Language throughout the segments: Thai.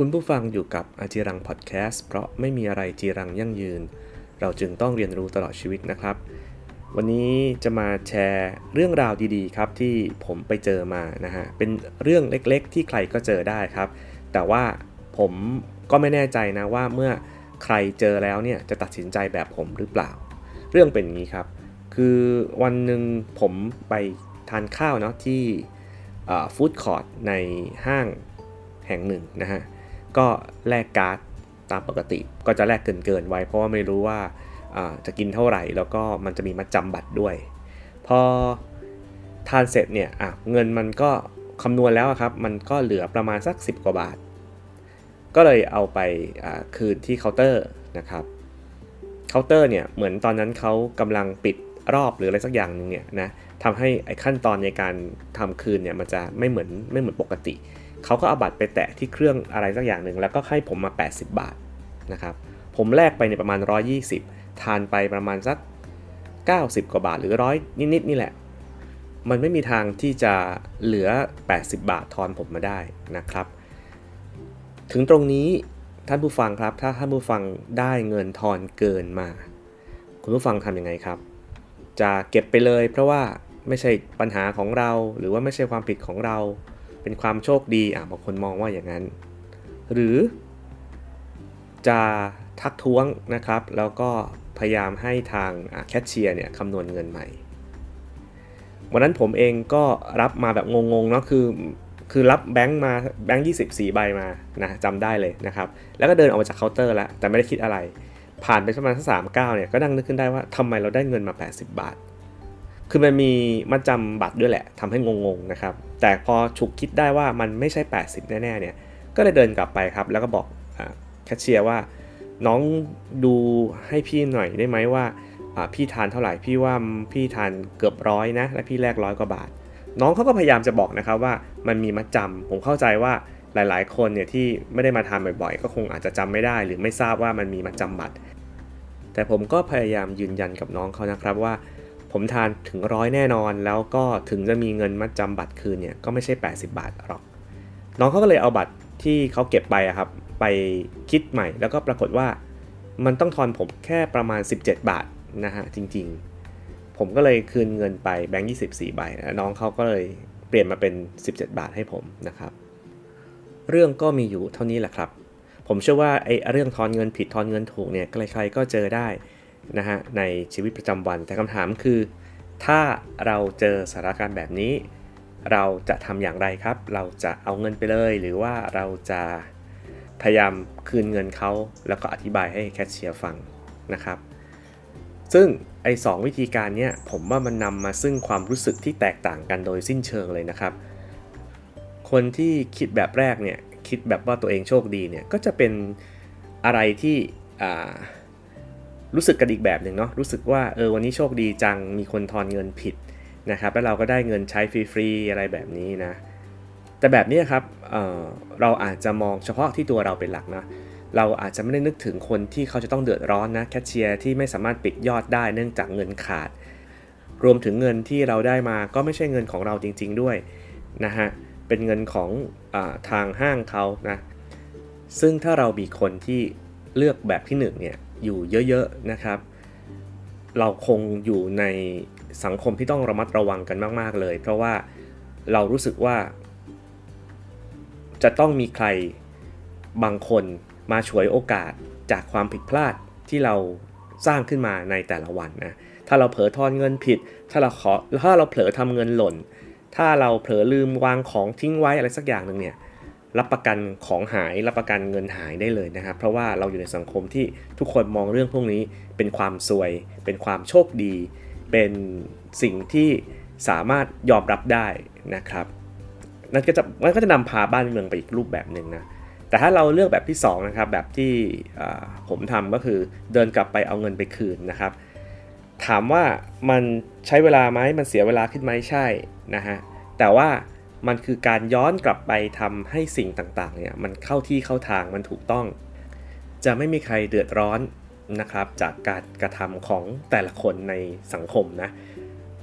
คุณผู้ฟังอยู่กับอาจิรังพอดแคสต์เพราะไม่มีอะไรจีรังยั่งยืน เราจึงต้องเรียนรู้ตลอดชีวิตนะครับ วันนี้จะมาแชร์เรื่องราวดีๆ ครับที่ผมไปเจอมานะฮะเป็นเรื่องเล็กๆ ที่ใครก็เจอได้ครับ แต่ว่าผมก็ไม่แน่ใจนะว่าเมื่อใครเจอแล้วเนี่ยจะตัดสินใจแบบผมหรือเปล่า เรื่องเป็นอย่างนี้ครับ คือวันหนึ่งผมไปทานข้าวเนาะที่ฟู้ดคอร์ทในห้างแห่งหนึ่งนะฮะ ก็แลกการ์ดตามปกติ ก็จะแลกเกินๆไว้ เพราะว่าไม่รู้ว่าจะกินเท่าไหร่ แล้วก็มันจะมีมัดจำบัตรด้วย พอทานเสร็จเนี่ยเงินมันก็คำนวณแล้วครับ มันก็เหลือประมาณสัก 10 กว่าบาท ก็เลยเอาไปคืนที่เคาน์เตอร์นะครับ เคาน์เตอร์เนี่ยเหมือนตอนนั้นเขากำลังปิดรอบหรืออะไรสักอย่างนึงเนี่ยนะทำให้ไอ้ขั้นตอนในการทำคืนเนี่ยมันจะไม่เหมือนไม่เหมือนปกติ เขาก็เอาบัตรไปแตะที่เครื่องอะไรสักอย่างหนึ่งแล้วก็ให้ผมมา 80 บาทนะครับผมแลกไปในประมาณ 120 ทานไปประมาณสัก 90 กว่าบาทหรือร้อยนิดๆนี่แหละ มันไม่มีทางที่จะเหลือ 80 บาททอนผมมาได้นะครับ ถึงตรงนี้ท่านผู้ฟังครับ ถ้าท่านผู้ฟังได้เงินทอนเกินมา คุณผู้ฟังทำยังไงครับ จะเก็บไปเลยเพราะว่าไม่ใช่ปัญหาของเราหรือว่าไม่ใช่ความผิดของเรา เป็นความโชคดีอะบางคนมองว่าอย่างนั้น หรือจะทักท้วงนะครับ แล้วก็พยายามให้ทางแคชเชียร์เนี่ยคำนวณเงินใหม่ วันนั้นผมเองก็รับมาแบบงงๆเนาะคือคือรับแบงค์มาแบงค์24ใบมานะจำได้เลยนะครับ แล้วก็เดินออกมาจากเคาน์เตอร์แล้วแต่ไม่ได้คิดอะไร ผ่านไปประมาณสักสามเก้าเนี่ยก็นั่งนึกขึ้นได้ว่าทำไมเราได้เงินมา 80 บาท คือมันมีมัดจำบัตรด้วยแหละทำให้งงๆนะครับ แต่พอฉุกคิดได้ว่ามันไม่ใช่ 80 แน่ๆเนี่ย ก็เลยเดินกลับไปครับ แล้วก็บอกแคชเชียร์ว่าน้องดูให้พี่หน่อยได้ไหมว่าพี่ทานเท่าไหร่พี่ว่าพี่ทานเกือบร้อยนะ และพี่แลกร้อยกว่าบาท น้องเขาก็พยายามจะบอกนะครับว่ามันมีมัดจำผมเข้าใจว่าหลายๆ คนเนี่ยที่ไม่ได้มาทานบ่อยๆ ก็คงอาจจะจำไม่ได้ หรือไม่ทราบว่ามันมีมัดจำบัตรแต่ผมก็พยายามยืนยันกับน้องเขานะครับว่า ผมทานถึงร้อยแน่นอน แล้วก็ถึงจะมีเงินมัดจำบัตรคืนเนี่ยก็ไม่ใช่ 80 บาทหรอก น้องเขาก็เลยเอาบัตรที่เขาเก็บไปครับ ไปคิดใหม่ แล้วก็ปรากฏว่ามันต้องทอนผมแค่ประมาณ 17 บาทนะฮะจริงๆ ผมก็เลยคืนเงินไปแบงค์24ใบน้องเขาก็เลยเปลี่ยนมาเป็น 17 บาทให้ผมนะครับ เรื่องก็มีอยู่เท่านี้แหละครับ ผมเชื่อว่าไอ้เรื่องทอนเงินผิดทอนเงินถูกเนี่ยใครๆก็เจอได้ นะฮะในชีวิตประจำวัน แต่คำถามคือ ถ้าเราเจอสถานการณ์แบบนี้ เราจะทำอย่างไรครับ เราจะเอาเงินไปเลย หรือว่าเราจะพยายามคืนเงินเขาแล้วก็อธิบายให้แคชเชียร์ฟังนะครับ ซึ่งไอ้สวิธีการเนี้ยผมว่ามันนำมาซึ่งความรู้สึกที่แตกต่างกันโดยสิ้นเชิงเลยนะครับ คนที่คิดแบบแรกเนี่ยคิดแบบว่าตัวเองโชคดีเนี่ยก็จะเป็นอะไรที่ รู้สึกกันอีกแบบหนึ่งเนาะรู้สึกว่าเออวันนี้โชคดีจังมีคนทอนเงินผิดนะครับแล้วเราก็ได้เงินใช้ฟรีๆอะไรแบบนี้นะแต่แบบนี้ครับเเราอาจจะมองเฉพาะที่ตัวเราเป็นหลักนะเราอาจจะไม่ได้นึกถึงคนที่เขาจะต้องเดือดร้อนนะแคชเชียร์ที่ไม่สามารถปิดยอดได้เนื่องจากเงินขาด รวมถึงเงินที่เราได้มาก็ไม่ใช่เงินของเราจริง ๆด้วยนะฮะเป็นเงินของอทางห้างเขานะซึ่งถ้าเรามีคนที่เลือกแบบที่1เนี่ย อยู่เยอะๆนะครับ เราคงอยู่ในสังคมที่ต้องระมัดระวังกันมาก ๆเลย เพราะว่าเรารู้สึกว่า จะต้องมีใครบางคนมาฉวยโอกาสจากความผิดพลาดที่เราสร้างขึ้นมาในแต่ละวันนะ ถ้าเราเผลอทอนเงินผิด ถ้าเราขอถ้าเราเผลอทำเงินหล่น ถ้าเราเผลอลืมวางของทิ้งไว้อะไรสักอย่างหนึ่งเนี่ย รับประกันของหายรับประกันเงินหายได้เลยนะครับ เพราะว่าเราอยู่ในสังคมที่ทุกคนมองเรื่องพวกนี้เป็นความซวย เป็นความโชคดี เป็นสิ่งที่สามารถยอมรับได้นะครับนั่นก็จะมันก็จะนำพาบ้านเมืองไปอีกรูปแบบหนึ่งนะแต่ถ้าเราเลือกแบบที่2นะครับแบบที่ผมทำก็คือเดินกลับไปเอาเงินไปคืนนะครับ ถามว่ามันใช้เวลาไหมมันเสียเวลาขึ้นไหมใช่นะฮะแต่ว่า มันคือการย้อนกลับไปทำให้สิ่งต่างๆเนี่ยมันเข้าที่เข้าทางมันถูกต้อง จะไม่มีใครเดือดร้อนนะครับจากการกระทำของแต่ละคนในสังคมนะ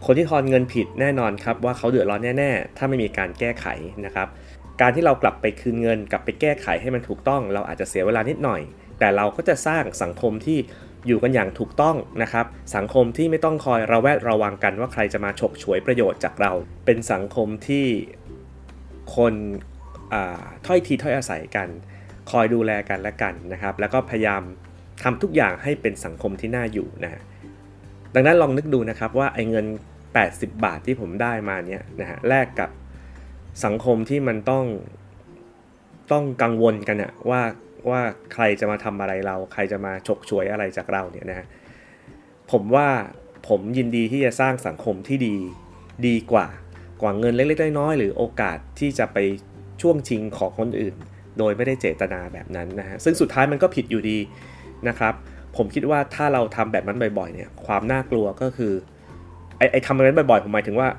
คนที่ทอนเงินผิดแน่นอนครับว่าเขาเดือดร้อนแน่ ๆ ถ้าไม่มีการแก้ไขนะครับ การที่เรากลับไปคืนเงิน กลับไปแก้ไขให้มันถูกต้อง เราอาจจะเสียเวลานิดหน่อย แต่เราก็จะสร้างสังคมที่อยู่กันอย่างถูกต้องนะครับ สังคมที่ไม่ต้องคอยระแวดระวังกันว่าใครจะมาฉกฉวยประโยชน์จากเรา เป็นสังคมที่ คนถ้อยทีถ้อยอาศัยกัน คอยดูแลกันและกันนะครับ แล้วก็พยายามทำทุกอย่างให้เป็นสังคมที่น่าอยู่นะดังนั้นลองนึกดูนะครับว่าไอ้เงิน 80 บาทที่ผมได้มาเนี่ยนะฮะแลกกับสังคมที่มันต้องต้องกังวลกันอะว่าว่าใครจะมาทำอะไรเรา ใครจะมาฉกฉวยอะไรจากเราเนี่ยนะฮะผมว่าผมยินดีที่จะสร้างสังคมที่ดีดีกว่า กว่าเงินเล็กๆน้อยๆหรือโอกาสที่จะไปช่วงชิงของคนอื่น โดยไม่ได้เจตนาแบบนั้นนะฮะซึ่งสุดท้ายมันก็ผิดอยู่ดีนะครับผมคิดว่าถ้าเราทำแบบนั้นบ่อยๆเนี่ยความน่ากลัวก็คือไอ้ไอ้ทำแบบนั้นบ่อยๆผมหมายถึงว่า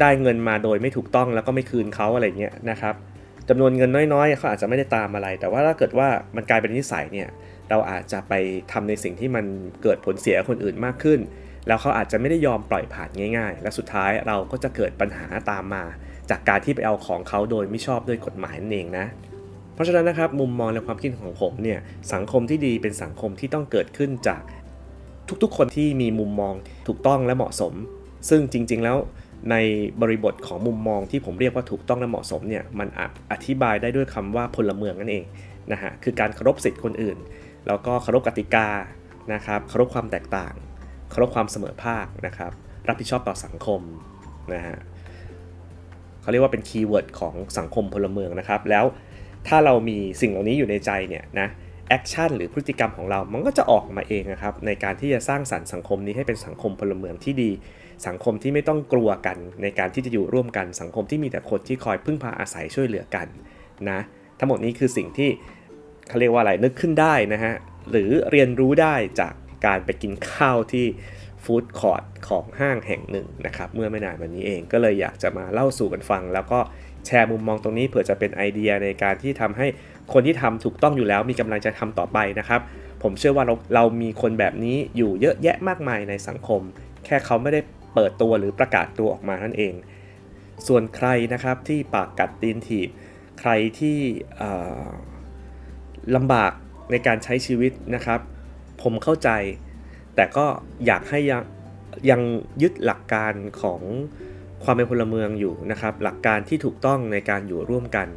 ได้เงินมาโดยไม่ถูกต้องแล้วก็ไม่คืนเขาอะไรเงี้ยนะครับจำนวนเงินน้อยๆเขาอาจจะไม่ได้ตามอะไร แต่ว่าถ้าเกิดว่ามันกลายเป็นนิสัยเนี่ยเราอาจจะไปทำในสิ่งที่มันเกิดผลเสียคนอื่นมากขึ้น แล้วเขาอาจจะไม่ได้ยอมปล่อยผ่านง่ายๆ และสุดท้ายเราก็จะเกิดปัญหาตามมา จากการที่ไปเอาของเขาโดยไม่ชอบด้วยกฎหมายนั่นเองนะเพราะฉะนั้นนะครับมุมมองและความคิดของผมเนี่ยสังคมที่ดีเป็นสังคมที่ต้องเกิดขึ้นจากทุกๆ คนที่มีมุมมองถูกต้องและเหมาะสม ซึ่งจริงๆแล้วในบริบทของมุมมองที่ผมเรียกว่าถูกต้องและเหมาะสมเนี่ยมันอธิบายได้ด้วยคำว่าพลเมืองนั่นเองนะฮะคือการเคารพสิทธิคนอื่น แล้วก็เคารพกติกานะครับเคารพความแตกต่าง เคารพความเสมอภาคนะครับ รับผิดชอบต่อสังคมนะฮะเขาเรียกว่าเป็น keyword ของสังคมพลเมืองนะครับ แล้วถ้าเรามีสิ่งเหล่านี้อยู่ในใจเนี่ยนะ action หรือพฤติกรรมของเรา มันก็จะออกมาเองนะครับในการที่จะสร้างสรรค์สังคมนี้ให้เป็นสังคมพลเมืองที่ดี สังคมที่ไม่ต้องกลัวกัน ในการที่จะอยู่ร่วมกันสังคมที่มีแต่คนที่คอยพึ่งพาอาศัยช่วยเหลือกันนะทั้งหมดนี้คือสิ่งที่เขาเรียกว่าอะไรนึกขึ้นได้นะฮะหรือเรียนรู้ได้จาก การไปกินข้าวที่ฟู้ดคอร์ทของห้างแห่งหนึ่งนะครับ เมื่อไม่นานมานี้เองก็เลยอยากจะมาเล่าสู่กันฟัง แล้วก็แชร์มุมมองตรงนี้เผื่อจะเป็นไอเดียในการที่ทำให้คนที่ทำถูกต้องอยู่แล้วมีกำลังจะทำต่อไปนะครับ ผมเชื่อว่าเราเรามีคนแบบนี้อยู่เยอะแยะมากมายในสังคม แค่เขาไม่ได้เปิดตัวหรือประกาศตัวออกมานั่นเอง ส่วนใครนะครับที่ปากกัดตีนถีบใครที่ลำบากในการใช้ชีวิตนะครับ ผมเข้าใจ แต่ก็อยากให้ยังยังยึดหลักการของความเป็นพลเมืองอยู่นะครับ หลักการที่ถูกต้องในการอยู่ร่วมกัน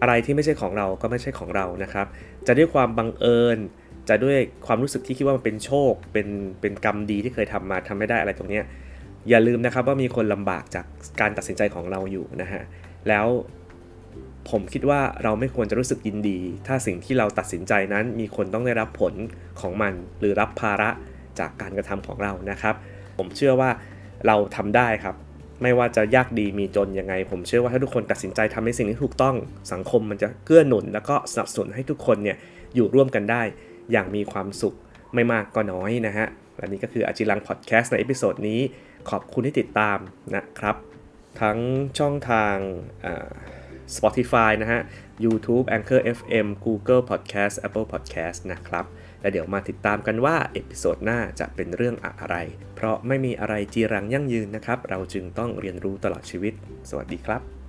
อะไรที่ไม่ใช่ของเราก็ไม่ใช่ของเรานะครับ จะด้วยความบังเอิญ จะด้วยความรู้สึกที่คิดว่ามันเป็นโชค เป็นเป็นกรรมดีที่เคยทำมาทำไม่ได้อะไรตรงนี้อย่าลืมนะครับว่ามีคนลำบากจากการตัดสินใจของเราอยู่นะฮะแล้ว ผมคิดว่าเราไม่ควรจะรู้สึกยินดี ถ้าสิ่งที่เราตัดสินใจนั้น มีคนต้องได้รับผลของมัน หรือรับภาระจากการกระทำของเรานะครับ ผมเชื่อว่าเราทำได้ครับ ไม่ว่าจะยากดีมีจนยังไง ผมเชื่อว่าถ้าทุกคนตัดสินใจทำในสิ่งที่ถูกต้องสังคมมันจะเกื้อหนุน แล้วก็สนับสนุนให้ทุกคนเนี่ยอยู่ร่วมกันได้ อย่างมีความสุขไม่มากก็น้อยนะฮะและนี่ก็คืออาจิรังพอดแคสต์ใน episode นี้ขอบคุณที่ติดตามนะครับ ทั้งช่องทาง Spotify นะฮะ YouTube Anchor FM Google Podcast Apple Podcast นะครับ และเดี๋ยวมาติดตามกันว่า episode หน้าจะเป็นเรื่องอะไร เพราะไม่มีอะไรจีรังยั่งยืนนะครับ เราจึงต้องเรียนรู้ตลอดชีวิต สวัสดีครับ